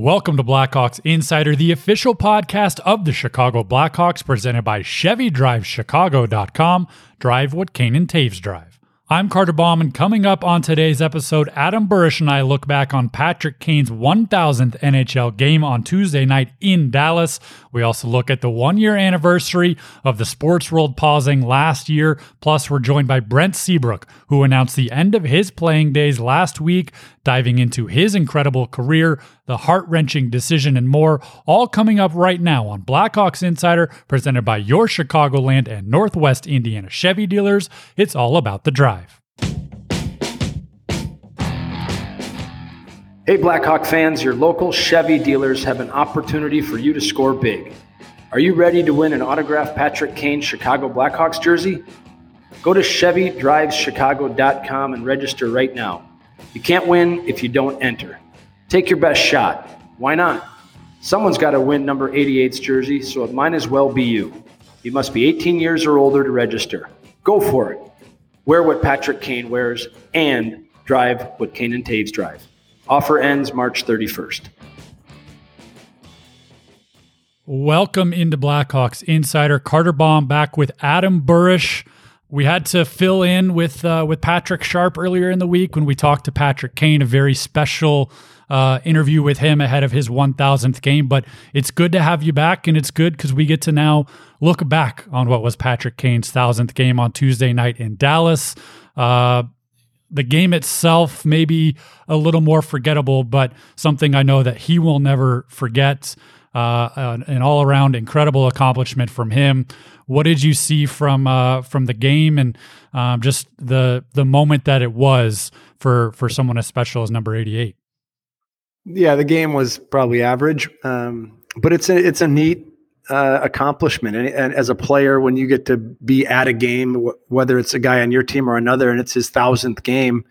Welcome to Blackhawks Insider, the official podcast of the Chicago Blackhawks, presented by ChevyDriveChicago.com. Drive what Kane and Toews drive. I'm Carter Baum, and coming up on today's episode, Adam Burish and I look back on Patrick Kane's 1000th NHL game on Tuesday night in Dallas. We also look at the one year anniversary of the sports world pausing last year. Plus, we're joined by Brent Seabrook, who announced the end of his playing days last week, diving into his incredible career, the heart wrenching decision, and more, all coming up right now on Blackhawks Insider, presented by your Chicagoland and Northwest Indiana Chevy dealers. It's all about the drive. Hey, Blackhawk fans, your local Chevy dealers have an opportunity for you to score big. Are you ready to win an autographed Patrick Kane Chicago Blackhawks jersey? Go to ChevyDrivesChicago.com and register right now. You can't win if you don't enter. Take your best shot. Why not? Someone's got to win number 88's jersey, so it might as well be you. You must be 18 years or older to register. Go for it. Wear what Patrick Kane wears and drive what Kane and Toews drive. Offer ends March 31st. Welcome into Blackhawks Insider. Carter Baum back with Adam Burish. We had to fill in with uh, with Patrick Sharp earlier in the week when we talked to Patrick Kane, a very special uh, interview with him ahead of his 1000th game. But it's good to have you back, and it's good because we get to now look back on what was Patrick Kane's 1000th game on Tuesday night in Dallas. Uh, the game itself maybe a little more forgettable, but something I know that he will never forget. Uh, an all around incredible accomplishment from him. What did you see from uh, from the game and um, just the the moment that it was for for someone as special as number eighty eight? Yeah, the game was probably average, um, but it's a it's a neat uh, accomplishment. And, and, as a player, when you get to be at a game, w- whether it's a guy on your team or another, and it's his thousandth game,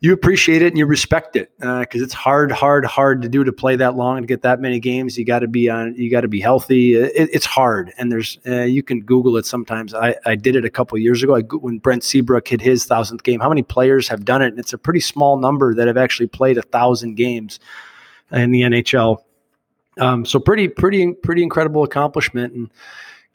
you appreciate it and you respect it because uh, it's hard, hard, hard to do to play that long and get that many games. You got to be on. You got to be healthy. It, it's hard, and there's uh, you can Google it sometimes. I, I did it a couple years ago. I, when Brent Seabrook hit his thousandth game, how many players have done it? And it's a pretty small number that have actually played a thousand games in the NHL. Um, so pretty, pretty, pretty incredible accomplishment. And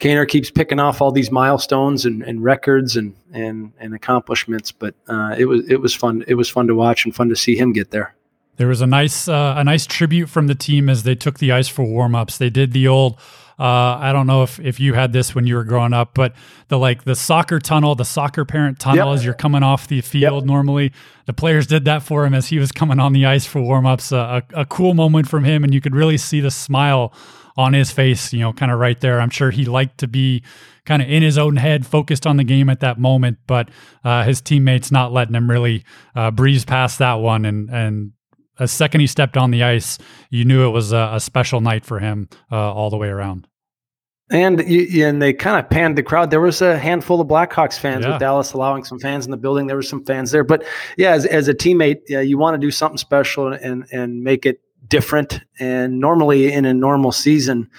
Kaner keeps picking off all these milestones and, and records and, and, and accomplishments. But uh, it was it was fun. It was fun to watch and fun to see him get there. There was a nice uh, a nice tribute from the team as they took the ice for warmups. They did the old uh, I don't know if, if you had this when you were growing up, but the like the soccer tunnel, the soccer parent tunnel yep. as you're coming off the field yep. normally. The players did that for him as he was coming on the ice for warmups. Uh, a, a cool moment from him, and you could really see the smile on his face, you know, kind of right there. I'm sure he liked to be kind of in his own head, focused on the game at that moment, but uh, his teammates not letting him really uh, breeze past that one. And and a second he stepped on the ice, you knew it was a, a special night for him uh, all the way around. And you, and they kind of panned the crowd. There was a handful of Blackhawks fans yeah. with Dallas allowing some fans in the building. There were some fans there, but yeah, as, as a teammate, yeah, you want to do something special and and make it different. And normally in a normal season,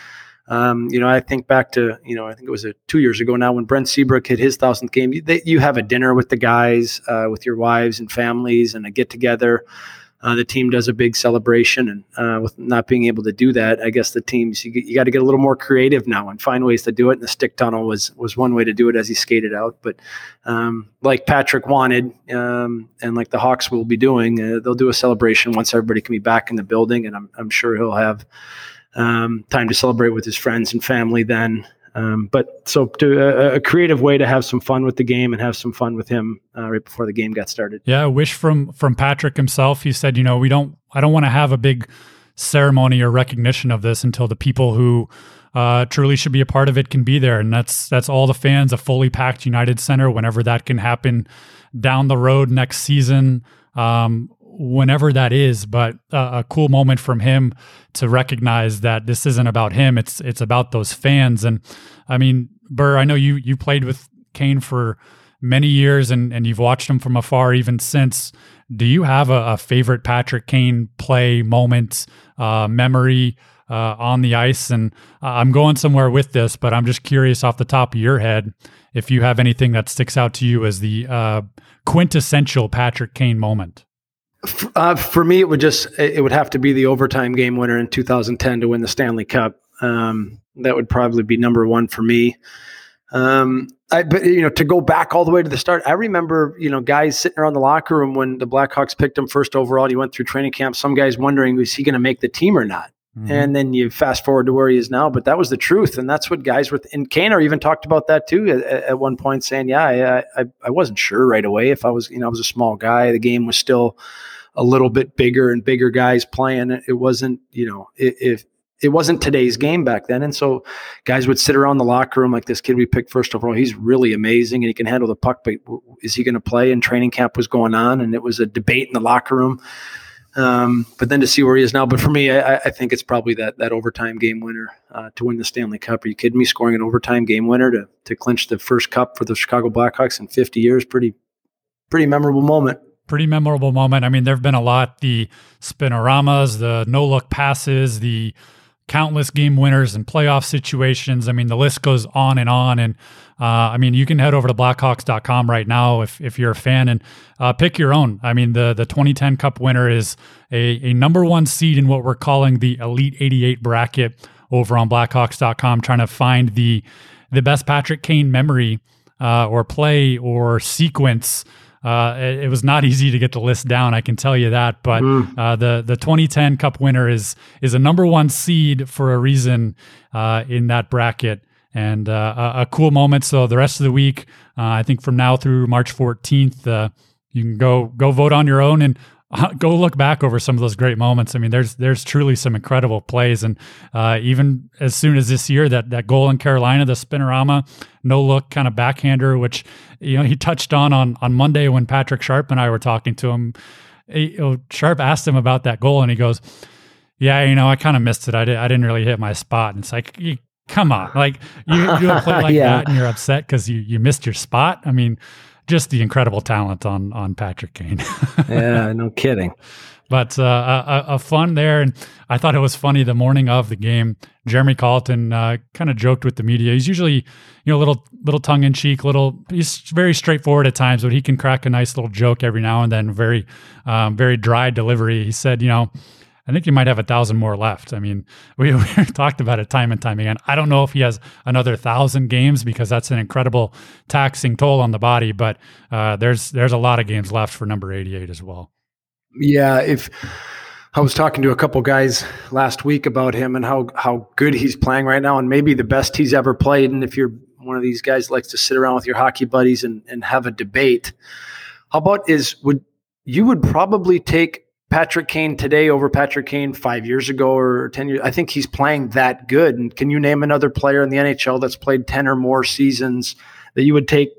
um, you know, I think back to you know, I think it was a, two years ago now when Brent Seabrook hit his thousandth game. You, they, you have a dinner with the guys, uh, with your wives and families, and a get together. Uh, the team does a big celebration, and uh, with not being able to do that, I guess the teams you, you got to get a little more creative now and find ways to do it. And the stick tunnel was was one way to do it as he skated out. But um, like Patrick wanted, um, and like the Hawks will be doing, uh, they'll do a celebration once everybody can be back in the building, and I'm I'm sure he'll have um, time to celebrate with his friends and family then. Um, but so to a, a, creative way to have some fun with the game and have some fun with him uh, right before the game got started. Yeah, wish from from Patrick himself. He said, you know, we don't, I don't want to have a big ceremony or recognition of this until the people who uh, truly should be a part of it can be there, and that's that's all the fans. A fully packed United Center, whenever that can happen down the road next season. Um, whenever that is, but uh, a cool moment from him to recognize that this isn't about him. It's it's about those fans. And I mean, Burr, I know you you played with Kane for many years and and you've watched him from afar even since. Do you have a, a favorite Patrick Kane play moment, uh, memory? Uh, on the ice. And I'm going somewhere with this, but I'm just curious off the top of your head if you have anything that sticks out to you as the uh, quintessential Patrick Kane moment. Uh, for me, it would just it would have to be the overtime game winner in 2010 to win the Stanley Cup. Um, that would probably be number one for me. Um, I, but you know, to go back all the way to the start, I remember you know guys sitting around the locker room when the Blackhawks picked him first overall. He went through training camp. Some guys wondering is he going to make the team or not. Mm-hmm. And then you fast forward to where he is now, but that was the truth, and that's what guys were. And Kaner even talked about that too at, at one point, saying, "Yeah, I, I, I wasn't sure right away if I was, you know, I was a small guy. The game was still a little bit bigger and bigger guys playing. It wasn't, you know, if it wasn't today's game back then. And so guys would sit around the locker room like this kid we picked first overall. He's really amazing and he can handle the puck, but is he going to play? And training camp was going on and it was a debate in the locker room. Um, but then to see where he is now, but for me, I, I think it's probably that that overtime game winner uh, to win the Stanley Cup. Are you kidding me? Scoring an overtime game winner to to clinch the first cup for the Chicago Blackhawks in 50 years, pretty pretty memorable moment pretty memorable moment. I mean, there have been a lot the spinoramas, the no look passes, the countless game winners and playoff situations. I mean, the list goes on and on. And uh, I mean, you can head over to blackhawks.com right now if, if you're a fan and uh, pick your own. I mean, the, the 2010 Cup winner is a, a number one seed in what we're calling the Elite 88 bracket over on blackhawks.com, trying to find the, the best Patrick Kane memory uh, or play or sequence uh, it, it, was not easy to get the list down, I can tell you that. But mm. uh, the the 2010 Cup winner is is a number one seed for a reason uh, in that bracket, and uh, a, a, cool moment. So the rest of the week, uh, I think from now through March 14th, uh, you can go go vote on your own and go look back over some of those great moments. I mean, there's there's truly some incredible plays, and uh, even as soon as this year, that that goal in Carolina, the spinorama, no look kind of backhander, which you know he touched on on on Monday when Patrick Sharp and I were talking to him. He, Sharp asked him about that goal, and he goes, "Yeah, you know, I kind of missed it. I, did, I didn't really hit my spot." And it's like, you, come on, like you you play like yeah. that, and you're upset because you you missed your spot. I mean just the incredible talent on on Patrick Kane. yeah, no kidding. But uh, a, a, fun there, and I thought it was funny. The morning of the game, Jeremy Colliton uh, kind of joked with the media. He's usually, you know, little little tongue in cheek, little. He's very straightforward at times, but he can crack a nice little joke every now and then. Very, um, very dry delivery. He said, you know, I think he might have a thousand more left. I mean, we, we, talked about it time and time again. I don't know if he has another thousand games because that's an incredible taxing toll on the body, but uh, there's there's a lot of games left for number 88 as well. Yeah, if I was talking to a couple guys last week about him and how how good he's playing right now, and maybe the best he's ever played. And if you're one of these guys likes to sit around with your hockey buddies and, and have a debate, how about is would you would probably take Patrick Kane today over Patrick Kane five years ago or 10 years. I think he's playing that good. And can you name another player in the NHL that's played 10 or more seasons that you would take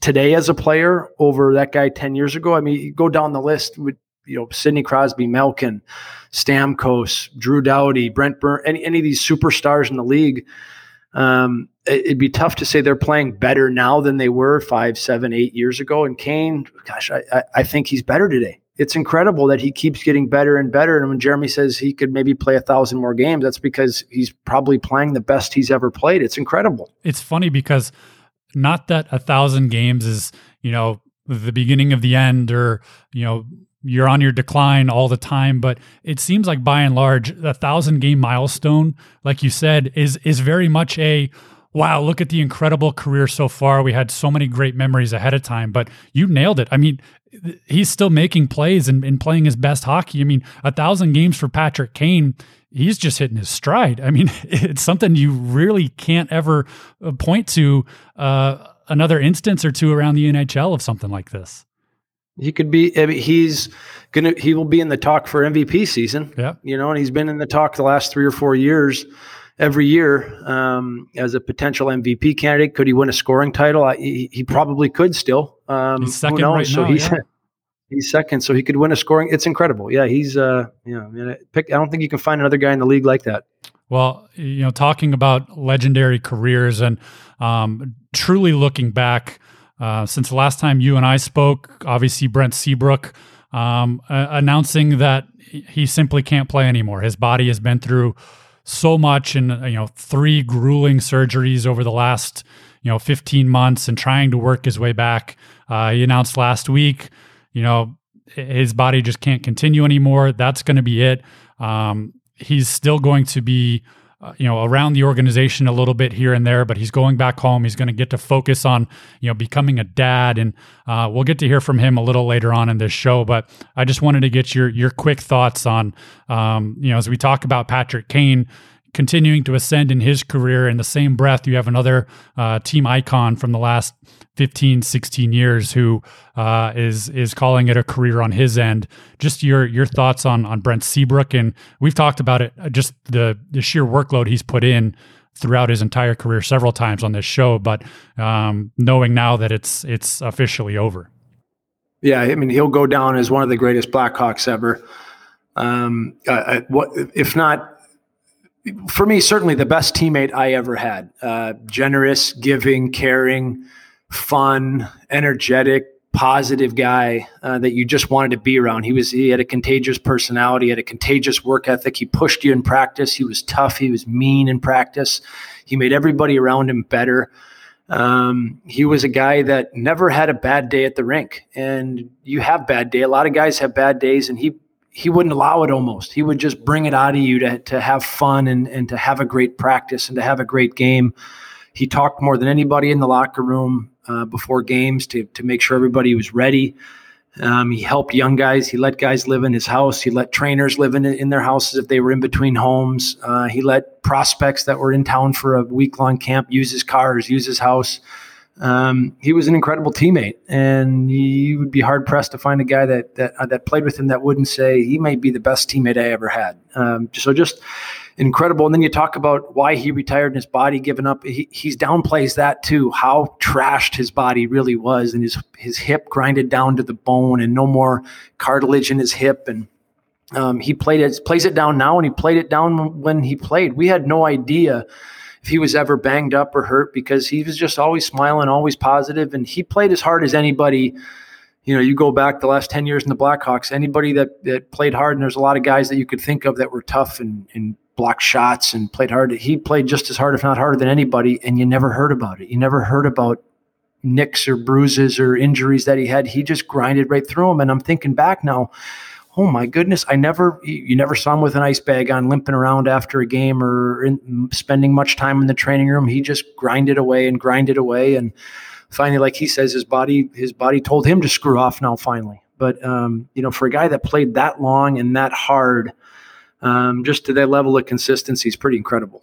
today as a player over that guy 10 years ago? I mean, go down the list with, you know, Sidney Crosby, Malkin, Stamkos, Drew Doughty, Brent Burn, any, any of these superstars in the league. Um, it'd be tough to say they're playing better now than they were five, seven, eight years ago. And Kane, gosh, I, I think he's better today it's incredible that he keeps getting better and better. And when Jeremy says he could maybe play a thousand more games, that's because he's probably playing the best he's ever played. It's incredible. It's funny because not that a thousand games is, you know, the beginning of the end or, you know, you're on your decline all the time, but it seems like by and large, a thousand game milestone, like you said, is is very much a wow, look at the incredible career so far. We had so many great memories ahead of time, but you nailed it. I mean, he's still making plays and, and playing his best hockey. I mean, a thousand games for Patrick Kane, he's just hitting his stride. I mean, it's something you really can't ever uh, point to uh, another instance or two around the NHL of something like this. He could be. I mean, he's gonna. He will be in the talk for MVP season. Yeah, you know, and he's been in the talk the last three or four years every year um, as a potential MVP candidate. Could he win a scoring title? I, he, he, probably could still. Um, he's second right so now. He's, yeah. he's second, so he could win a scoring. It's incredible. Yeah, he's. Uh, yeah, I, mean, pick, I don't think you can find another guy in the league like that. Well, you know, talking about legendary careers and um, truly looking back uh, since the last time you and I spoke, obviously Brent Seabrook um, uh, announcing that he simply can't play anymore. His body has been through so much in you know three grueling surgeries over the last you know 15 months and trying to work his way back. Uh, he announced last week, you know, his body just can't continue anymore. That's going to be it. Um, he's still going to be uh, you know around the organization a little bit here and there but he's going back home. He's going to get to focus on you know becoming a dad. And uh, we'll get to hear from him a little later on in this show but i just wanted to get your your quick thoughts on um, you know as we talk about patrick kane continuing to ascend in his career in the same breath you have another uh, team icon from the last 15 16 years who uh, is is calling it a career on his end. Just your your thoughts on on Brent Seabrook and we've talked about it uh, just the the sheer workload he's put in throughout his entire career several times on this show but um, knowing now that it's it's officially over. Yeah I mean he'll go down as one of the greatest Blackhawks ever. Um, uh, what if not for me, certainly the best teammate I ever had. Uh, generous, giving, caring, fun, energetic, positive guy uh, that you just wanted to be around. He was he had a contagious personality, had a contagious work ethic. He pushed you in practice. He was tough. He was mean in practice. He made everybody around him better. Um, he was a guy that never had a bad day at the rink. And you have bad day. A lot of guys have bad days, and he he wouldn't allow it almost. He would just bring it out of you to, to have fun and, and to have a great practice and to have a great game. He talked more than anybody in the locker room uh, before games to, to make sure everybody was ready. Um, he helped young guys. He let guys live in his house. He let trainers live in, in their houses if they were in between homes. Uh, he let prospects that were in town for a week long camp use his cars, use his house. Um, he was an incredible teammate, and you would be hard pressed to find a guy that that uh, that played with him that wouldn't say he might be the best teammate I ever had. Um, so just incredible. And then you talk about why he retired and his body given up. He, he's downplays that too, how trashed his body really was, and his his hip grinded down to the bone, and no more cartilage in his hip, and um, he played it plays it down now, and he played it down when he played. We had no idea if he was ever banged up or hurt because he was just always smiling, always positive, and he played as hard as anybody. You know, you go back the last 10 years in the Blackhawks, anybody that, that played hard, and there's a lot of guys that you could think of that were tough and, and blocked shots and played hard. He played just as hard, if not harder than anybody, and you never heard about it. You never heard about nicks or bruises or injuries that he had. He just grinded right through them. And I'm thinking back now, oh my goodness, I never, you never saw him with an ice bag on limping around after a game or in, spending much time in the training room. He just grinded away and grinded away. And finally, like he says, his body, his body told him to screw off now finally. But, um, you know, for a guy that played that long and that hard, um, just to that level of consistency is pretty incredible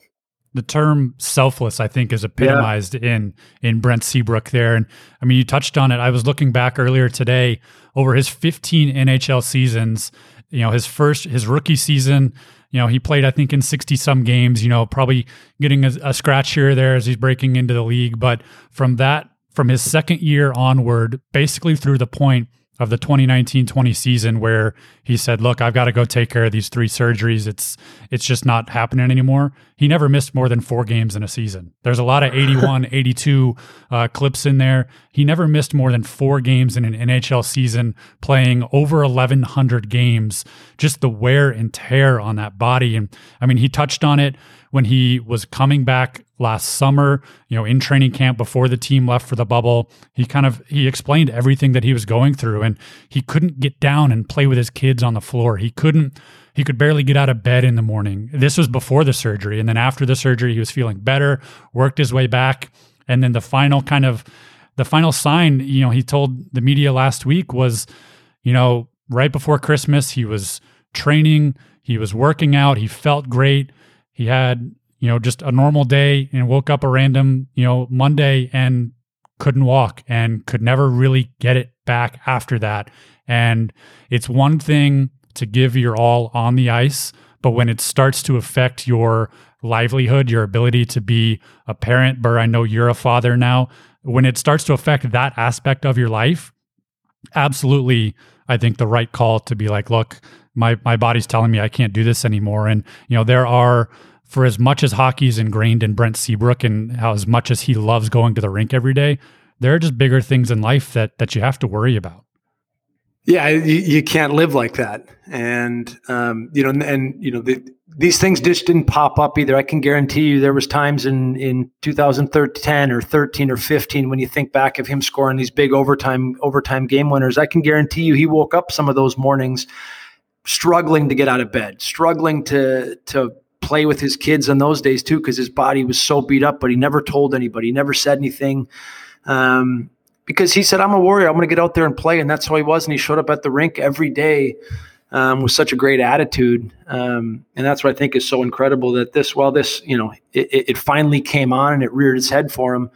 the term selfless, I think, is epitomized yeah. in in Brent Seabrook there. And I mean, you touched on it. I was looking back earlier today over his 15 NHL seasons. You know, his first his rookie season. You know, he played I think in 60 some games. You know, probably getting a, a scratch here or there as he's breaking into the league. But from that, from his second year onward, basically through the point of the 2019-20 season where he said, "Look, I've got to go take care of these three surgeries. It's it's just not happening anymore." He never missed more than 4 games in a season. There's a lot of 81, 82 uh, clips in there. He never missed more than 4 games in an NHL season playing over 1100 games. Just the wear and tear on that body and I mean, he touched on it when he was coming back last summer, you know, in training camp before the team left for the bubble. He kind of he explained everything that he was going through and he couldn't get down and play with his kids on the floor. He couldn't he could barely get out of bed in the morning. This was before the surgery and then after the surgery he was feeling better, worked his way back and then the final kind of the final sign, you know, he told the media last week was, you know, right before Christmas he was training, he was working out, he felt great he had, you know, just a normal day and woke up a random, you know, Monday and couldn't walk and could never really get it back after that. And it's one thing to give your all on the ice, but when it starts to affect your livelihood, your ability to be a parent, Burr, I know you're a father now. When it starts to affect that aspect of your life, absolutely, I think the right call to be like, look, my my body's telling me I can't do this anymore. And you know, there are for as much as hockey's ingrained in Brent Seabrook and how as much as he loves going to the rink every day, there are just bigger things in life that that you have to worry about. Yeah, you, you can't live like that, and um, you know, and, and you know, the, these things just didn't pop up either. I can guarantee you, there was times in in 2010 or 13 or 15 when you think back of him scoring these big overtime overtime game winners. I can guarantee you, he woke up some of those mornings struggling to get out of bed, struggling to to play with his kids in those days too, because his body was so beat up. But he never told anybody. He never said anything. Um, because he said, I'm a warrior. I'm going to get out there and play. And that's how he was. And he showed up at the rink every day um, with such a great attitude. Um, and that's what I think is so incredible that this, well, this, you know, it, it finally came on and it reared its head for him.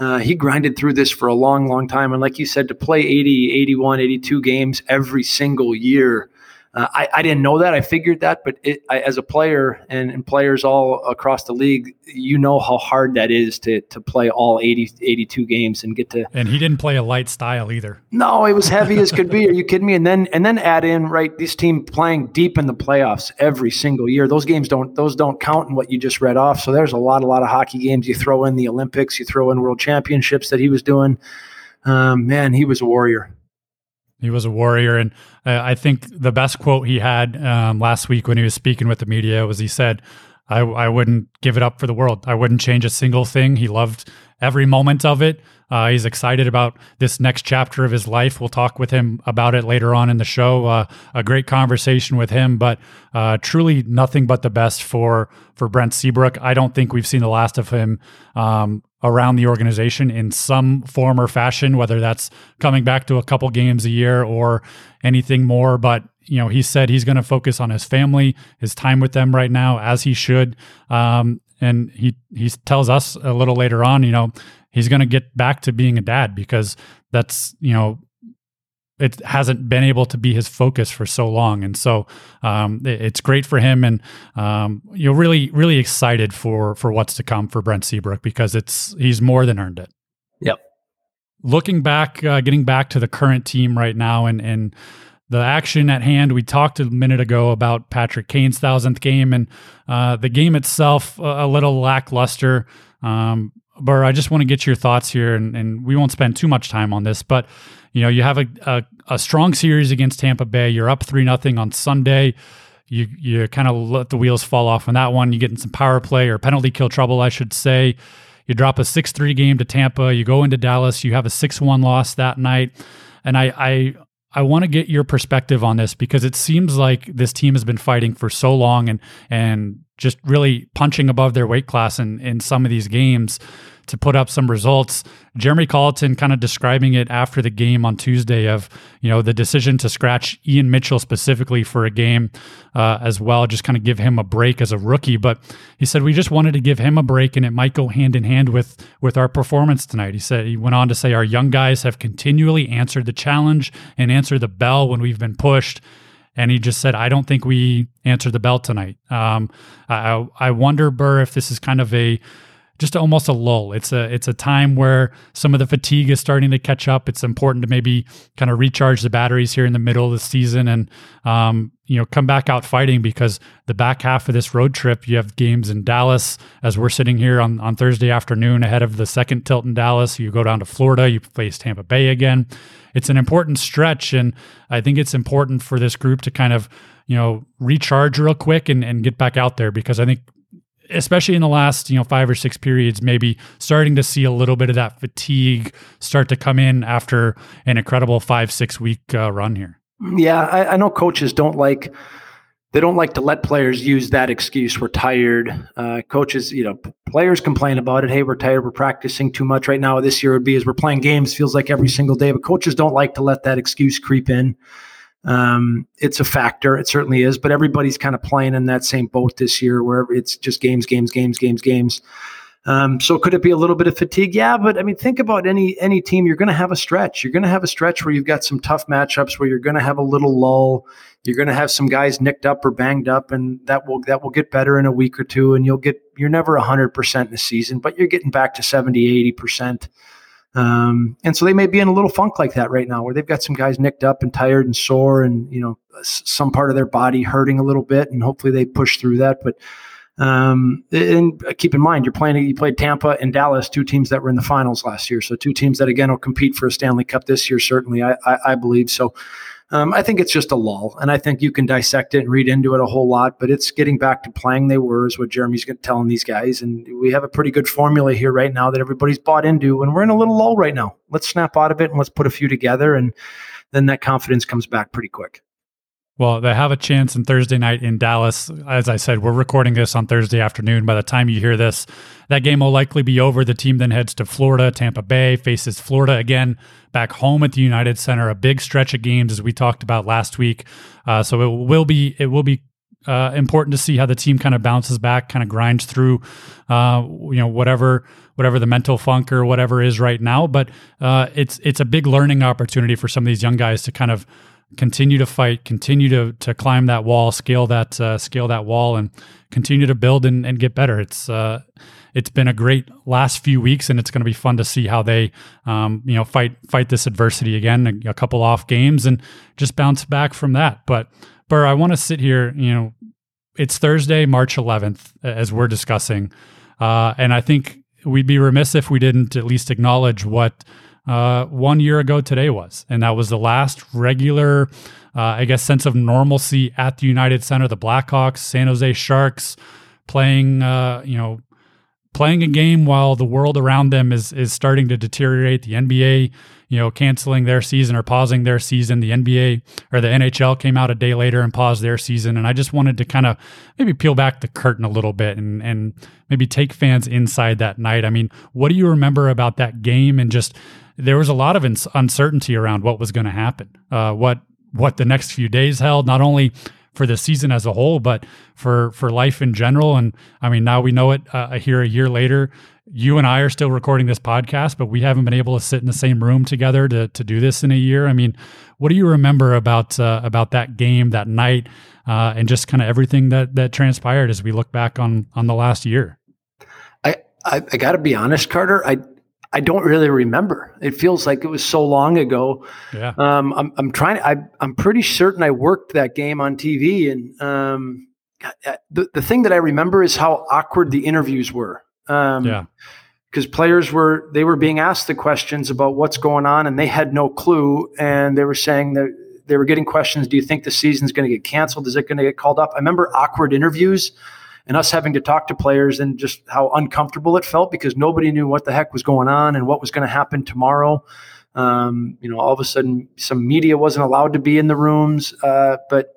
Uh, he grinded through this for a long, long time. And like you said, to play 80, 81, 82 games every single year uh, I, I, didn't know that. I figured that, but it, I, as a player and, and, players all across the league, you know how hard that is to to play all 80, 82 games and get to. And he didn't play a light style either. No, it was heavy as could be. Are you kidding me? And then and then add in right this team playing deep in the playoffs every single year. Those games don't those don't count in what you just read off. So there's a lot a lot of hockey games. You throw in the Olympics, you throw in World Championships that he was doing. Um, man, he was a warrior. He was a warrior, and uh, I think the best quote he had um, last week when he was speaking with the media was he said, I, I wouldn't give it up for the world. I wouldn't change a single thing. He loved every moment of it. Uh, he's excited about this next chapter of his life. We'll talk with him about it later on in the show. Uh, a great conversation with him, but uh, truly nothing but the best for for Brent Seabrook. I don't think we've seen the last of him um, around the organization in some form or fashion, whether that's coming back to a couple games a year or anything more. But you know, he said he's going to focus on his family, his time with them right now, as he should. Um, and he he tells us a little later on, you know, he's going to get back to being a dad because that's you know it hasn't been able to be his focus for so long, and so um, it, it's great for him, and um, you're really really excited for for what's to come for Brent Seabrook because it's he's more than earned it. Yep. Looking back, uh, getting back to the current team right now, and and the action at hand. We talked a minute ago about Patrick Kane's thousandth game, and uh, the game itself a, little lackluster. Um, Burr, I just want to get your thoughts here, and, and, we won't spend too much time on this, but you know, you have a, a, a strong series against Tampa Bay. You're up three nothing on Sunday. You you kind of let the wheels fall off on that one. You get in some power play or penalty kill trouble, I should say. You drop a six three game to Tampa. You go into Dallas. You have a six one loss that night, and I I I want to get your perspective on this because it seems like this team has been fighting for so long and and just really punching above their weight class in in some of these games to put up some results. Jeremy Colliton kind of describing it after the game on Tuesday of, you know, the decision to scratch Ian Mitchell specifically for a game uh, as well, just kind of give him a break as a rookie. But he said we just wanted to give him a break and it might go hand in hand with with our performance tonight. He said he went on to say our young guys have continually answered the challenge and answered the bell when we've been pushed and he just said, "I don't think we answered the bell tonight." Um, I, I wonder, Burr, if this is kind of a just almost a lull. It's a it's a time where some of the fatigue is starting to catch up. It's important to maybe kind of recharge the batteries here in the middle of the season and um, you know come back out fighting because the back half of this road trip you have games in Dallas as we're sitting here on on Thursday afternoon ahead of the second tilt in Dallas. You go down to Florida, you face Tampa Bay again. It's an important stretch, and I think it's important for this group to kind of you know recharge real quick and, and get back out there because I think especially in the last you know five or six periods maybe starting to see a little bit of that fatigue start to come in after an incredible five six week uh, run here. Yeah I, I, know coaches don't like they don't like to let players use that excuse we're tired. Uh, coaches you know players complain about it. Hey we're tired. We're practicing too much right now. This year would be as we're playing games feels like every single day. But coaches don't like to let that excuse creep in um, it's a factor. It certainly is, but everybody's kind of playing in that same boat this year, where it's just games, games, games, games, games. Um, so could it be a little bit of fatigue? Yeah, but I mean, think about any any team. You're going to have a stretch. You're going to have a stretch where you've got some tough matchups, where you're going to have a little lull. You're going to have some guys nicked up or banged up, and that will that will get better in a week or two. And you'll get you're never 100 percent in the season, but you're getting back to 70, 80 percent. Um, and so they may be in a little funk like that right now, where they've got some guys nicked up and tired and sore, and you know some part of their body hurting a little bit, and hopefully they push through that. But um, and keep in mind, you're playing. You played Tampa and Dallas, two teams that were in the finals last year. So two teams that again will compete for a Stanley Cup this year. Certainly, I, I, I believe so. Um, I think it's just a lull, and I think you can dissect it and read into it a whole lot. But it's getting back to playing they were is what Jeremy's telling these guys, and we have a pretty good formula here right now that everybody's bought into, and we're in a little lull right now. Let's snap out of it and let's put a few together, and then that confidence comes back pretty quick. Well, they have a chance in Thursday night in Dallas. As I said, we're recording this on Thursday afternoon. By the time you hear this, that game will likely be over. The team then heads to Florida. Tampa Bay faces Florida again back home at the United Center. A big stretch of games, as we talked about last week. Uh, so it will be it will be uh, important to see how the team kind of bounces back, kind of grinds through, uh, you know, whatever whatever the mental funk or whatever is right now. But uh, it's it's a big learning opportunity for some of these young guys to kind of continue to fight, continue to to climb that wall, scale that uh, scale that wall, and continue to build and, and get better. It's uh, it's been a great last few weeks, and it's going to be fun to see how they um, you know fight fight this adversity again. A, a, couple off games and just bounce back from that. But Burr, I want to sit here. You know, it's Thursday, March 11th, as we're discussing, uh, and I think we'd be remiss if we didn't at least acknowledge what uh, one year ago today was. And that was the last regular, uh, I guess, sense of normalcy at the United Center. The Blackhawks, San Jose Sharks playing, uh, you know, playing a game while the world around them is is starting to deteriorate. The NBA, you know, canceling their season or pausing their season. The NBA or the NHL came out a day later and paused their season. And I just wanted to kind of maybe peel back the curtain a little bit and and maybe take fans inside that night. I mean, what do you remember about that game and just there was a lot of uncertainty around what was going to happen, uh, what what the next few days held, not only for the season as a whole, but for for life in general. And I mean, now we know it uh, here a year later. You and I are still recording this podcast, but we haven't been able to sit in the same room together to to do this in a year. I mean, what do you remember about uh, about that game, that night, uh, and just kind of everything that that transpired as we look back on on the last year? I I, I got to be honest, Carter. I I don't really remember. It feels like it was so long ago. Yeah. Um, I'm, I'm trying. I, I'm pretty certain I worked that game on TV, and um, the the thing that I remember is how awkward the interviews were. Um, yeah. Because players were they were being asked the questions about what's going on, and they had no clue, and they were saying that they were getting questions. Do you think the season's going to get canceled? Is it going to get called up? I remember awkward interviews and us having to talk to players and just how uncomfortable it felt because nobody knew what the heck was going on and what was going to happen tomorrow. Um, you know, all of a sudden, some media wasn't allowed to be in the rooms, uh, but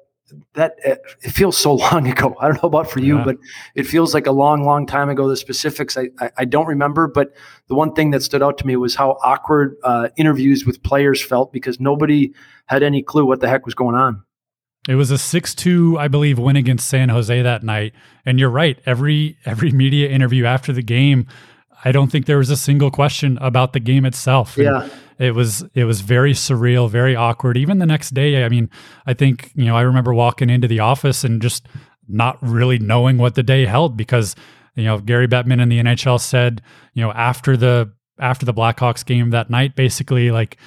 that it, feels so long ago. I don't know about for you, yeah. but it feels like a long, long time ago. The specifics I, I, I, don't remember, but the one thing that stood out to me was how awkward uh, interviews with players felt because nobody had any clue what the heck was going on. It was a 6-2, I believe, win against San Jose that night. And you're right. Every every media interview after the game, I don't think there was a single question about the game itself. And yeah. It was it was very surreal, very awkward. Even the next day, I mean, I think, you know, I remember walking into the office and just not really knowing what the day held because, you know, Gary Bettman in the NHL said, you know, after the after the Blackhawks game that night, basically like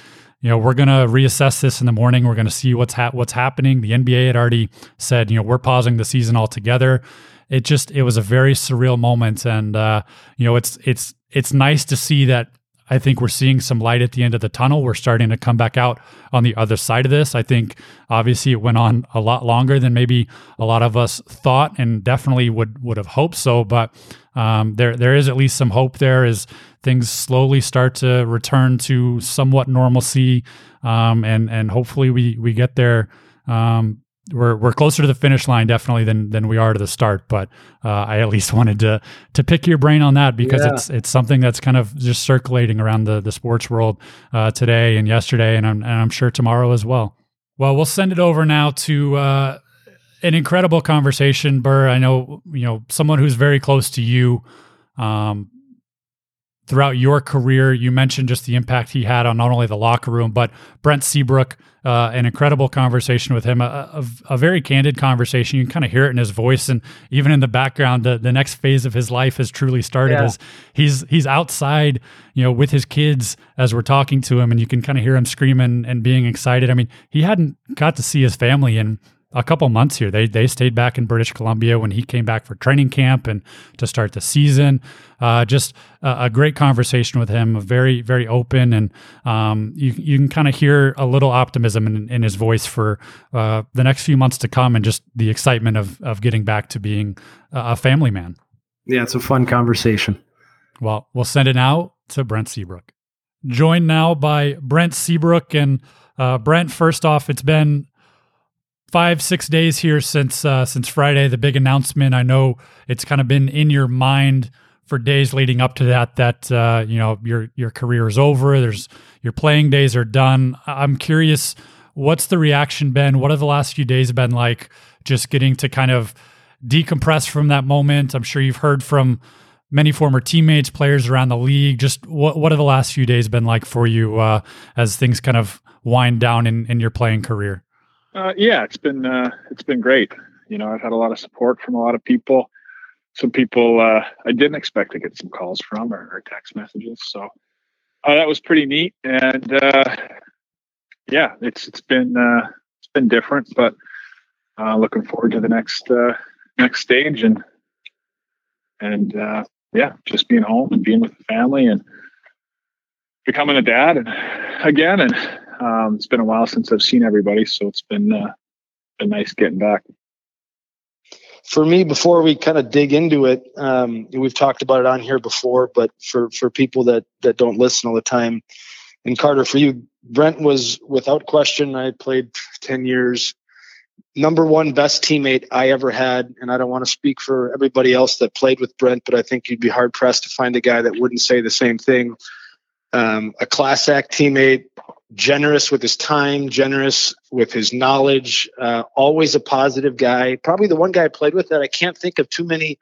you know, we're going to reassess this in the morning. We're going to see what's ha- what's happening. The NBA had already said, you know, we're pausing the season altogether. It just it was a very surreal moment, and uh, you know, it's it's it's nice to see that. I think we're seeing some light at the end of the tunnel. We're starting to come back out on the other side of this. I think obviously it went on a lot longer than maybe a lot of us thought, and definitely would would have hoped so. But um, there there is at least some hope. There is things slowly start to return to somewhat normalcy, um, and and hopefully we we get there. Um, we're we're closer to the finish line definitely than than we are to the start. But uh, I at least wanted to to pick your brain on that because yeah. it's it's something that's kind of just circulating around the the sports world uh, today and yesterday, and I'm and I'm sure tomorrow as well. Well, we'll send it over now to. Uh, an incredible conversation, Burr. I know you know someone who's very close to you. Um, throughout your career. You mentioned just the impact he had on not only the locker room, but Brent Seabrook, uh, an incredible conversation with him, a, a, a very candid conversation. You can kind of hear it in his voice, and even in the background, the, the next phase of his life has truly started. Yeah. As he's he's outside, you know, with his kids as we're talking to him, and you can kind of hear him screaming and being excited. I mean, he hadn't got to see his family in a couple months here. They they stayed back in British Columbia when he came back for training camp and to start the season. Uh, just a, a, great conversation with him, very very open, and um, you you can kind of hear a little optimism in, in his voice for uh, the next few months to come, and just the excitement of of getting back to being a family man. Yeah, it's a fun conversation. Well, we'll send it now to Brent Seabrook. Joined now by Brent Seabrook and uh, Brent. First off, it's been five six days here since uh, since Friday, the big announcement. I know it's kind of been in your mind for days leading up to that. That uh, you know your your career is over. There's your playing days are done. I'm curious, what's the reaction been? What have the last few days been like? Just getting to kind of decompress from that moment. I'm sure you've heard from many former teammates, players around the league. Just what what have the last few days been like for you uh, as things kind of wind down in, in your playing career? Uh, yeah, it's been uh, it's been great. You know, I've had a lot of support from a lot of people. Some people uh, I didn't expect to get some calls from or, or text messages. So uh, that was pretty neat. And uh, yeah, it's it's been uh, it's been different, but looking forward to the next next stage and and yeah, just being home and being with the family and becoming a dad and again and um, it's been a while since I've seen everybody, so it's been uh, been nice getting back. For me, before we kind of dig into it, um, we've talked about it on here before, but for for people that that don't listen all the time, and Carter, for you, Brent was without question. I played ten years, number one best teammate I ever had, and I don't want to speak for everybody else that played with Brent, but I think you'd be hard pressed to find a guy that wouldn't say the same thing. Um, a class act teammate, generous with his time, generous with his knowledge, uh, always a positive guy. Probably the one guy I played with that I can't think of too many,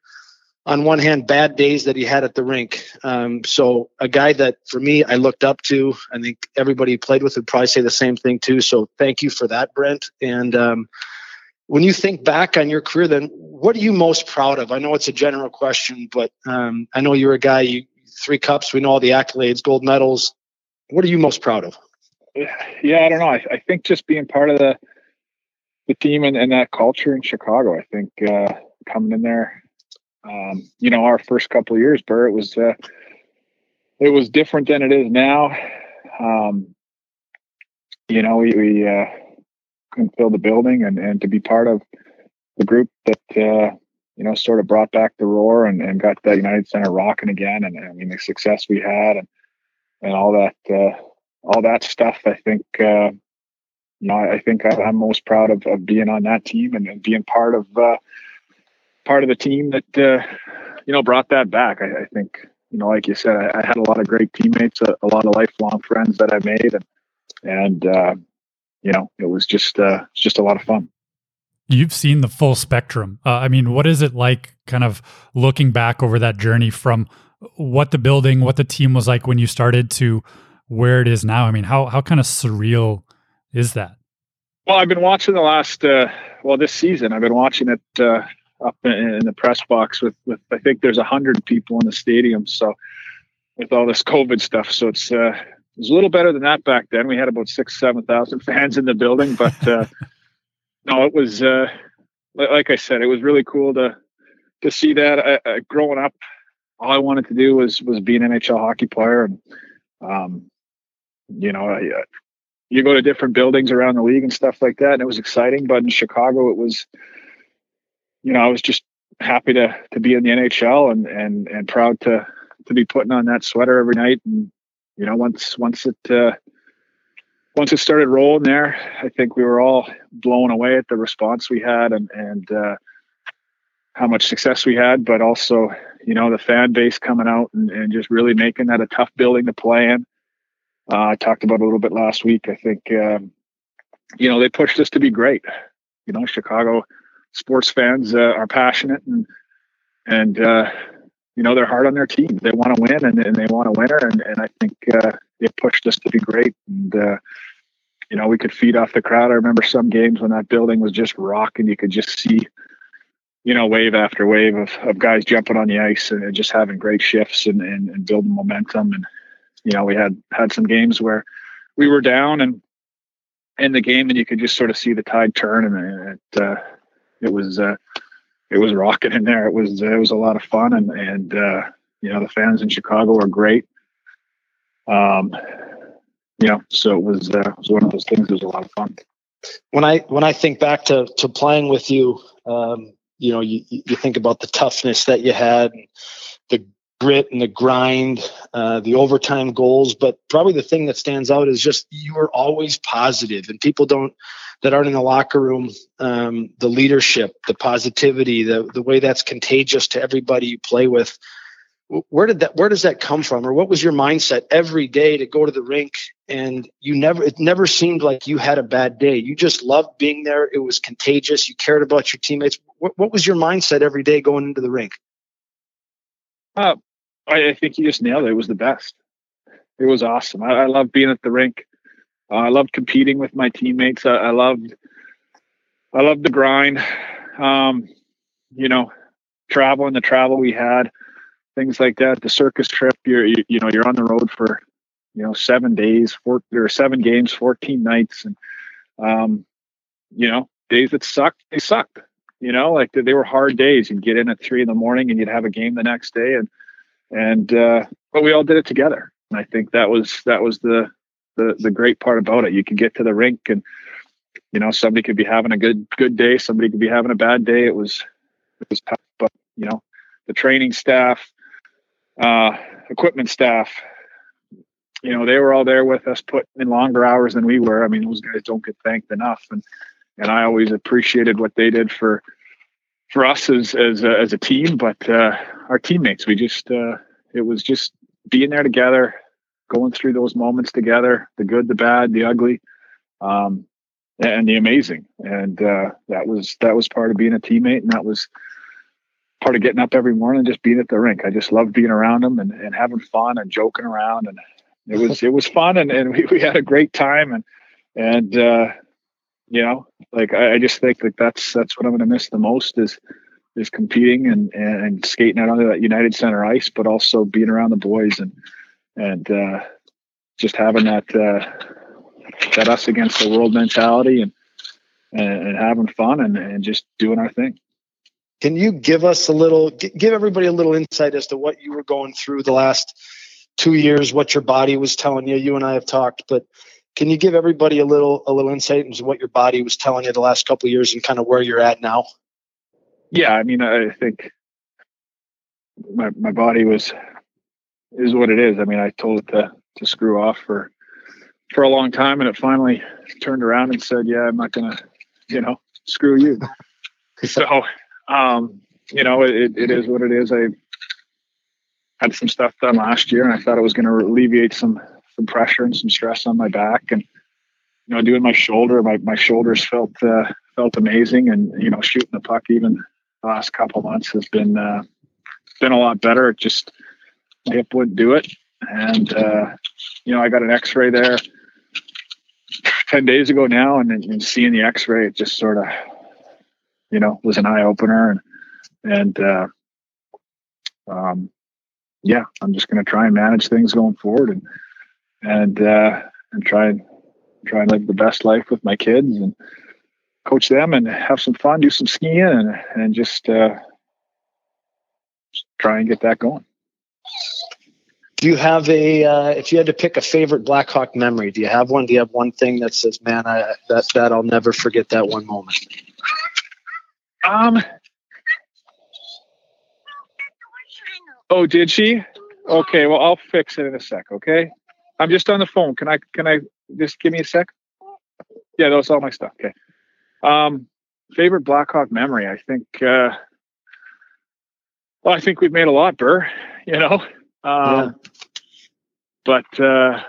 on one hand, bad days that he had at the rink. Um, so a guy that for me I looked up to. I think everybody he played with would probably say the same thing too. So thank you for that, Brent. And um, when you think back on your career, then what are you most proud of? I know it's a general question, but um, I know you're a guy. You three cups. We know all the accolades, gold medals. What are you most proud of? Yeah, I don't know. I, I think just being part of the the team and, and that culture in Chicago. I think uh, coming in there, um, you know, our first couple of years, Burr, it was uh, it was different than it is now. Um, you know, we, we uh, couldn't fill the building, and and to be part of the group that uh, you know sort of brought back the roar and, and got that United Center rocking again, and I mean the success we had and and all that uh, all that stuff. I think, uh, you know, I think I, am most proud of, of being on that team and, and being part of uh, part of the team that uh, you know brought that back. I, I, think, you know, like you said, I, I had a lot of great teammates, a, a, lot of lifelong friends that I made, and and uh, you know, it was just uh, just a lot of fun. You've seen the full spectrum. Uh, I mean, what is it like, kind of looking back over that journey from what the building, what the team was like when you started to where it is now. I mean, how how kind of surreal is that? Well, I've been watching the last uh, well this season. I've been watching it uh, up in, in, the press box with with I think there's a hundred people in the stadium. So with all this COVID stuff, so it's uh, it was a little better than that back then. We had about six seven thousand fans in the building, but uh, no, it was uh, like I said, it was really cool to to see that. I, I, growing up, all I wanted to do was was be an NHL hockey player, and um, you know, I, uh, you go to different buildings around the league and stuff like that, and it was exciting. But in Chicago, it was, you know, I was just happy to to be in the NHL and and and proud to to be putting on that sweater every night. And you know, once once it uh, once it started rolling there, I think we were all blown away at the response we had and and uh, how much success we had, but also you know the fan base coming out and, and just really making that a tough building to play in. Uh, I talked about a little bit last week. I think, um, you know, they pushed us to be great. You know, Chicago sports fans uh, are passionate and, and, uh, you know, they're hard on their team. They want to win and, and they want a winner. And, and I think uh, they pushed us to be great. And, uh, you know, we could feed off the crowd. I remember some games when that building was just rocking. You could just see, you know, wave after wave of, of guys jumping on the ice and just having great shifts and, and, and building momentum. And, you know, we had had some games where we were down and in the game, and you could just sort of see the tide turn, and it uh, it was uh, it was rocking in there. It was it was a lot of fun, and and uh, you know the fans in Chicago are great. Um, you know, so it was uh, it was one of those things. It was a lot of fun. When I when I think back to to playing with you, um, you know, you you think about the toughness that you had, the grit and the grind, uh, the overtime goals. But probably the thing that stands out is just you are always positive, and people don't that aren't in the locker room, um, the leadership, the positivity, the the way that's contagious to everybody you play with. Where did that? Where does that come from, or what was your mindset every day to go to the rink? And you never, it never seemed like you had a bad day. You just loved being there. It was contagious. You cared about your teammates. What, what was your mindset every day going into the rink? Uh, I, I think you just nailed it. It was the best. It was awesome. I, I love being at the rink. Uh, I loved competing with my teammates. I, I loved, I loved the grind. Um, you know, travel and the travel we had, things like that. The circus trip, you're, you, you know, you're on the road for, you know, seven days, four or seven games, 14 nights. And, um, you know, days that sucked, they sucked, you know, like they were hard days. You'd get in at three in the morning and you'd have a game the next day. And, and, uh, but we all did it together. And I think that was, that was the, the the great part about it. You could get to the rink and you know somebody could be having a good good day, somebody could be having a bad day. It was it was tough, but you know the training staff, uh, equipment staff, you know they were all there with us, putting in longer hours than we were. I mean those guys don't get thanked enough, and and I always appreciated what they did for for us as as a, as a team, but uh, our teammates. We just uh, it was just being there together, going through those moments together, the good, the bad, the ugly, um, and the amazing. And uh, that was that was part of being a teammate, and that was part of getting up every morning and just being at the rink. I just loved being around them and, and having fun and joking around, and it was it was fun, and, and we, we had a great time, and and uh, you know, like I, I just think like that's that's what I'm going to miss the most is is competing and, and skating out on that United Center ice, but also being around the boys and and uh, just having that uh, that us against the world mentality and and, and having fun and, and just doing our thing. Can you give us a little, give everybody a little insight as to what you were going through the last two years, what your body was telling you? You and I have talked, but can you give everybody a little, a little insight into what your body was telling you the last couple of years and kind of where you're at now? Yeah, I mean, I think my my body was is what it is. I mean, I told it to to screw off for for a long time, and it finally turned around and said, "Yeah, I'm not gonna, you know, screw you." so, um, you know, it, it is what it is. I had some stuff done last year, and I thought it was going to alleviate some some pressure and some stress on my back, and you know, doing my shoulder, my my shoulders felt uh, felt amazing, and you know, shooting the puck even the last couple months has been uh, been a lot better. It just hip wouldn't do it. And, uh, you know, I got an x ray there 10 days ago now, and, and seeing the x ray, it just sort of, you know, was an eye opener. And, and, uh, um, yeah, I'm just going to try and manage things going forward and, and, uh, and try and try and live the best life with my kids and coach them and have some fun, do some skiing and, and just, uh, try and get that going. Do you have a? Uh, if you had to pick a favorite Blackhawk memory, do you have one? Do you have one thing that says, "Man, I that that I'll never forget that one moment"? Um. Oh, did she? Okay, well, I'll fix it in a sec. Okay, I'm just on the phone. Can I? Can I just give me a sec? Yeah, that's all my stuff. Okay. Um, favorite Blackhawk memory? I think. Uh, well, I think we've made a lot, Burr. You know, um, yeah. But uh,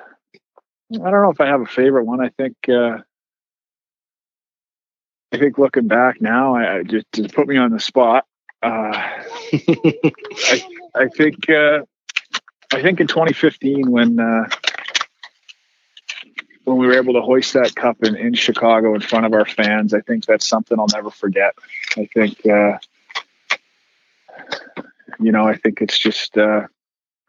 I don't know if I have a favorite one. I think uh, I think looking back now, I, I just to put me on the spot. Uh, I, I think uh, I think in 2015 when uh, when we were able to hoist that cup in, in Chicago in front of our fans, I think that's something I'll never forget. I think uh, you know I think it's just uh,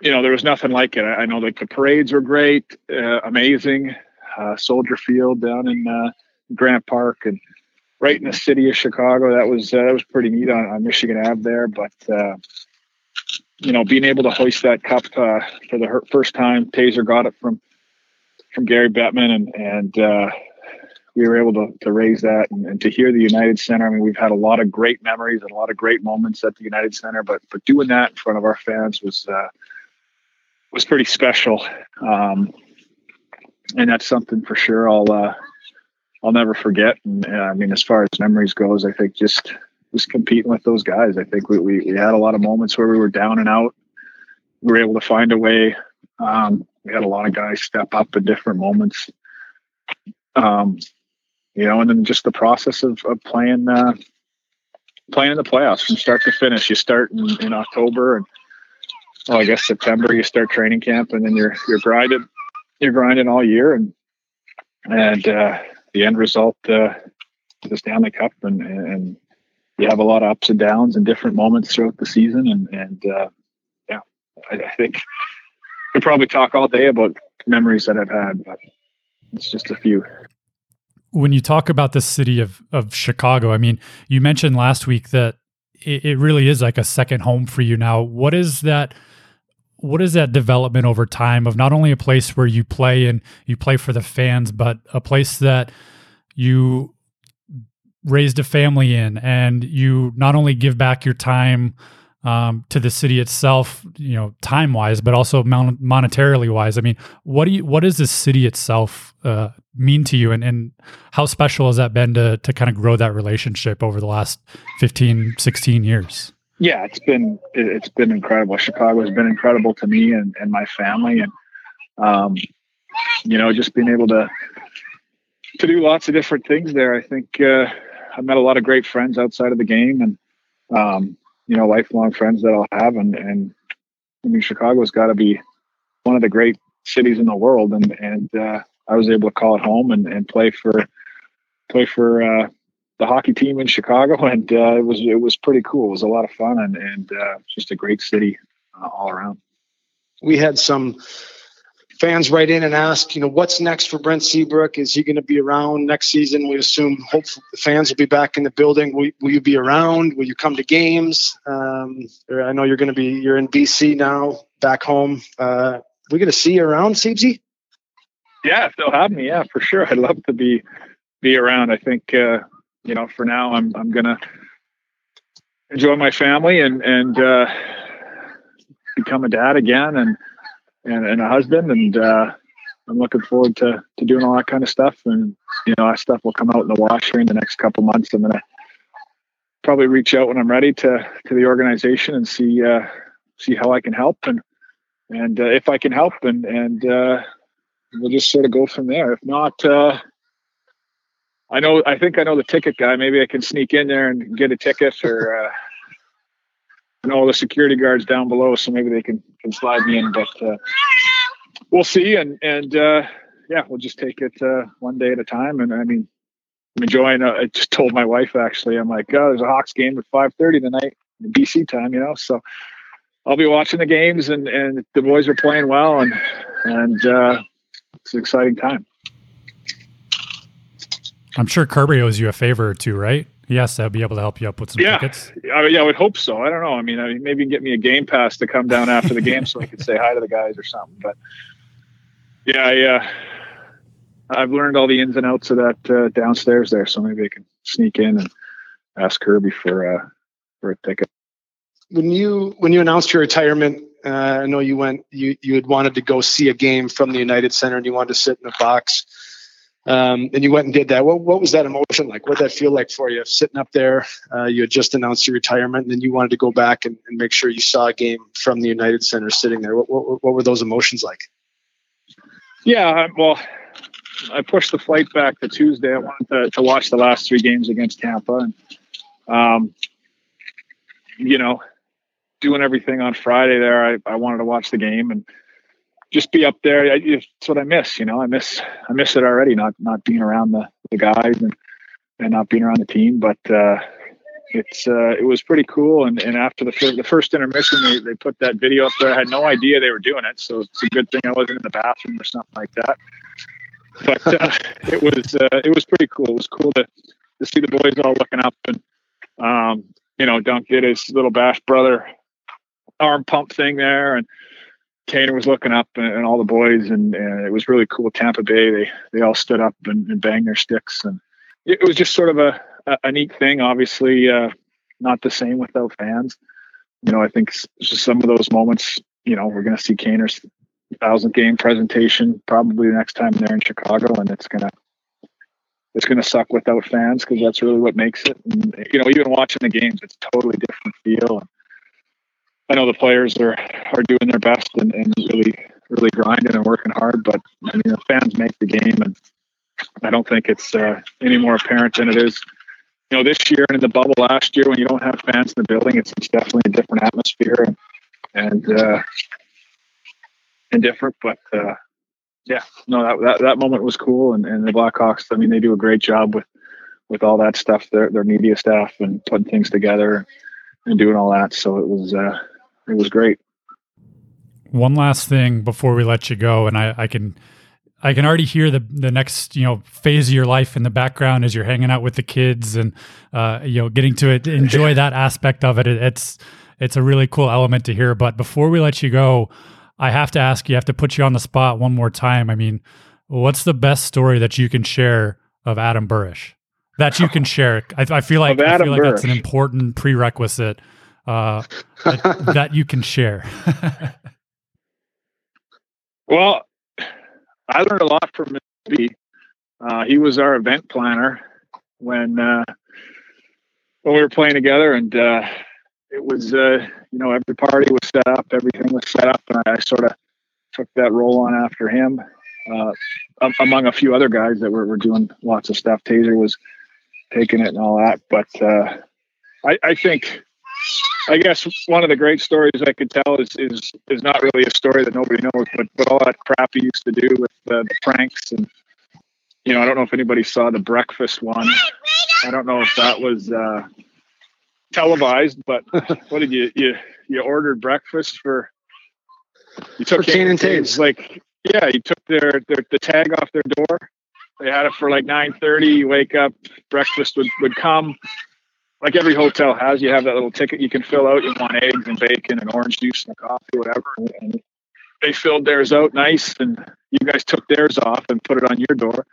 you know, there was nothing like it. I, I know like the parades were great, uh, amazing. uh, Soldier Field down in uh, Grant Park, and right in the city of Chicago. That was uh, that was pretty neat on, on Michigan Ave there. But you know, being able to hoist that cup for the first time, Tazer got it from from Gary Bettman, and and uh, we were able to, to raise that and, and, to hear the United Center. I mean, we've had a lot of great memories and a lot of great moments at the United Center, but but doing that in front of our fans was uh, was pretty special. Um, and that's something for sure I'll uh, I'll never forget. And uh, I mean, as far as memories goes, I think just just competing with those guys. I think we, we, we had a lot of moments where we were down and out. We were able to find a way. Um, we had a lot of guys step up at different moments. Um, you know, and then just the process of, of playing uh, playing in the playoffs from start to finish. You start in, in October and well, I guess September you start training camp, and then you're you're grinding you're grinding all year, and and uh, the end result uh, the Stanley Cup, and and you have a lot of ups and downs and different moments throughout the season, and and uh, yeah, I, I think we probably talk all day about memories that I've had, but it's just a few. When you talk about the city of of Chicago, I mean, you mentioned last week that it, it really is like a second home for you now. What is that? what is that development over time of not only a place where you play and you play for the fans, but a place that you raised a family in and you not only give back your time um, to the city itself, you know, time wise, but also mon- monetarily wise. I mean, what do you, what does the city itself uh, mean to you, and, and how special has that been to to kind of grow that relationship over the last 15, 16 years? yeah, it's been it's been incredible. Chicago has been incredible to me and, and my family, and um, you know, just being able to to do lots of different things there. I think uh, I met a lot of great friends outside of the game, and um, you know, lifelong friends that I'll have. And and I mean, Chicago's got to be one of the great cities in the world, and and uh, I was able to call it home and, and play for play for uh, the hockey team in Chicago, and uh, it was it was pretty cool. It was a lot of fun, and and uh, just a great city uh, all around. We had some fans write in and ask, you know, what's next for Brent Seabrook? Is he going to be around next season? We assume, hopefully, the fans will be back in the building. Will, will you be around? Will you come to games? Um, I know you're going to be. You're in BC now, back home. Uh, we going to see you around, Seabsy? Yeah, if they'll have me, yeah, for sure. I'd love to be be around. I think uh, you know, for now, I'm I'm gonna enjoy my family and and uh, become a dad again and and, and a husband and uh, I'm looking forward to to doing all that kind of stuff and you know that stuff will come out in the wash here in the next couple months. I'm gonna probably reach out when I'm ready to to the organization and see uh, see how I can help and and uh, if I can help and and uh, we'll just sort of go from there. If not, uh, I know. I think I know the ticket guy. Maybe I can sneak in there and get a ticket, or uh, I know the security guards down below, so maybe they can can slide me in. But uh, we'll see, and and uh, yeah, we'll just take it uh, one day at a time. And I mean, I'm enjoying. Uh, I just told my wife actually. I'm like, oh, there's a Hawks game at 5:30 tonight, in BC time, you know. So I'll be watching the games, and and the boys are playing well, and and uh, it's an exciting time. I'm sure Kirby owes you a favor or two, right? He has to be able to help you up with some yeah. tickets. I yeah, I would hope so. I don't know. I mean, I mean, maybe get me a game pass to come down after the game so I could say hi to the guys or something. But yeah, I, uh, I've learned all the ins and outs of that uh, downstairs there, so maybe I can sneak in and ask Kirby for uh, for a ticket. When you when you announced your retirement, uh, I know you went you you had wanted to go see a game from the United Center and you wanted to sit in a box um, and you went and did that. What, what was that emotion like? What did that feel like for you? Sitting up there, uh, you had just announced your retirement, and then you wanted to go back and, and make sure you saw a game from the United Center sitting there. What, what, what were those emotions like? Yeah, well, I pushed the flight back to Tuesday. I wanted to, to watch the last three games against Tampa, and um, you know, doing everything on Friday there. I, I wanted to watch the game and just be up there. It's what I miss. You know, I miss I miss it already. Not not being around the, the guys and and not being around the team. But uh, it's uh, it was pretty cool. And and after the first, the first intermission, they they put that video up there. I had no idea they were doing it, so it's a good thing I wasn't in the bathroom or something like that. but uh, it was uh, it was pretty cool. It was cool to to see the boys all looking up and um, you know Dunk did his little bash brother arm pump thing there and Kaner was looking up and, and all the boys and, and, it was really cool. Tampa Bay they they all stood up and, and banged their sticks and it, was just sort of a, a, a neat thing. Obviously, uh, not the same without fans. You know, I think some of those moments. You know, we're going to see Kaner's thousand game presentation probably the next time they're in Chicago, and it's gonna it's gonna suck without fans because that's really what makes it. And you know, even watching the games, it's totally different feel. And I know the players are are doing their best and, and really really grinding and working hard, but I mean, the fans make the game, and I don't think it's uh, any more apparent than it is. You know, this year and in the bubble last year, when you don't have fans in the building, it's, it's definitely a different atmosphere, and, and uh, indifferent, but uh, yeah, no, that, that, that moment was cool. And, and the Blackhawks, I mean, they do a great job with, with all that stuff, their, their media staff and putting things together and doing all that. So it was, uh, it was great. One last thing before we let you go, and I, I can, I can already hear the the next you know phase of your life in the background as you're hanging out with the kids and uh, you know getting to it, enjoy that aspect of it. It's it's a really cool element to hear. But before we let you go, I have to ask you, I have to put you on the spot one more time. I mean, what's the best story that you can share of Adam Burish that you can share? I, I feel like I feel like that's an important prerequisite uh, that, that you can share. well, I learned a lot from Mr. Uh, he was our event planner when uh, when we were playing together, and uh, it was uh, you know every party was set up, everything was set up, and I sort of took that role on after him, uh, among a few other guys that were, were doing lots of stuff. Tazer was taking it and all that, but uh, I, I think. I guess one of the great stories I could tell is is is not really a story that nobody knows, but but all that crap he used to do with uh, the pranks and you know I don't know if anybody saw the breakfast one. I don't know if that was uh, televised, but what did you you you ordered breakfast for? You took for Kane and Toews. Like yeah, you took their, their the tag off their door. They had it for like nine thirty. You wake up, breakfast would would come. Like every hotel has, you have that little ticket you can fill out. You want eggs and bacon and orange juice and coffee, whatever. And they filled theirs out nice, and you guys took theirs off and put it on your door.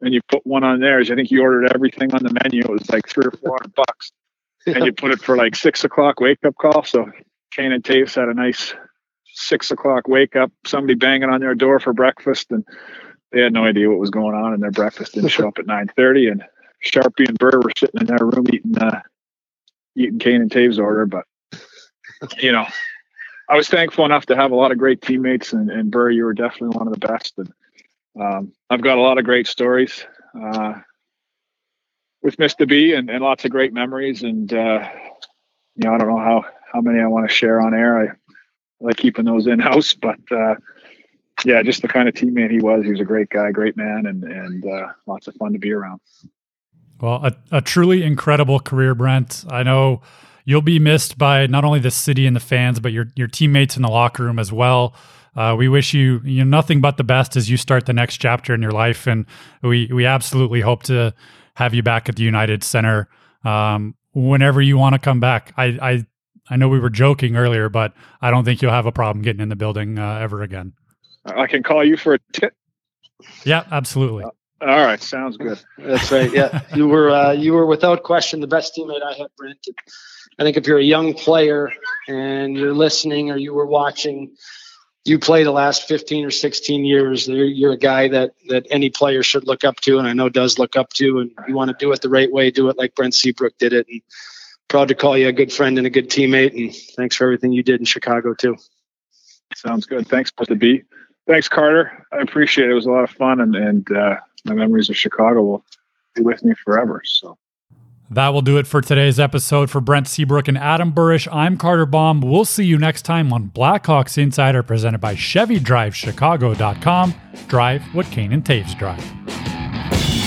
And you put one on theirs. I think you ordered everything on the menu. It was like three or four hundred bucks and you put it for like six o'clock wake up call. So Kane and Toews had a nice six o'clock wake up, somebody banging on their door for breakfast, and they had no idea what was going on, and their breakfast didn't show up at nine thirty. And Sharpie and Burr were sitting in their room eating uh, eating Kane and Toews' order, but you know. I was thankful enough to have a lot of great teammates, and, and Burr, you were definitely one of the best. And um, I've got a lot of great stories. Uh, with Mr. B and, and lots of great memories. And, uh, you know, I don't know how, how many I want to share on air. I, I like keeping those in house, but, uh, yeah, just the kind of teammate he was. He was a great guy, great man, and, and, uh, lots of fun to be around. Well, a, a truly incredible career, Brent. I know you'll be missed by not only the city and the fans, but your, your teammates in the locker room as well. Uh, we wish you you know nothing but the best as you start the next chapter in your life, and we we absolutely hope to have you back at the United Center um, whenever you want to come back. I, I I know we were joking earlier, but I don't think you'll have a problem getting in the building uh, ever again. I can call you for a tip. Yeah, absolutely. Uh, all right, sounds good. That's right. Yeah, you were uh, you were without question the best teammate I had, Brent. I think if you're a young player and you're listening or you were watching, you play the last 15 or 16 years. You're a guy that that any player should look up to, and I know does look up to. And you want to do it the right way, do it like Brent Seabrook did it. And proud to call you a good friend and a good teammate. And thanks for everything you did in Chicago too. Sounds good. Thanks, Mr. B. Thanks, Carter. I appreciate it. It was a lot of fun, and and uh, my memories of Chicago will be with me forever. So. That will do it for today's episode. For Brent Seabrook and Adam Burish, I'm Carter Baum. We'll see you next time on Blackhawks Insider presented by ChevyDriveChicago.com. Drive what Kane and Toews drive.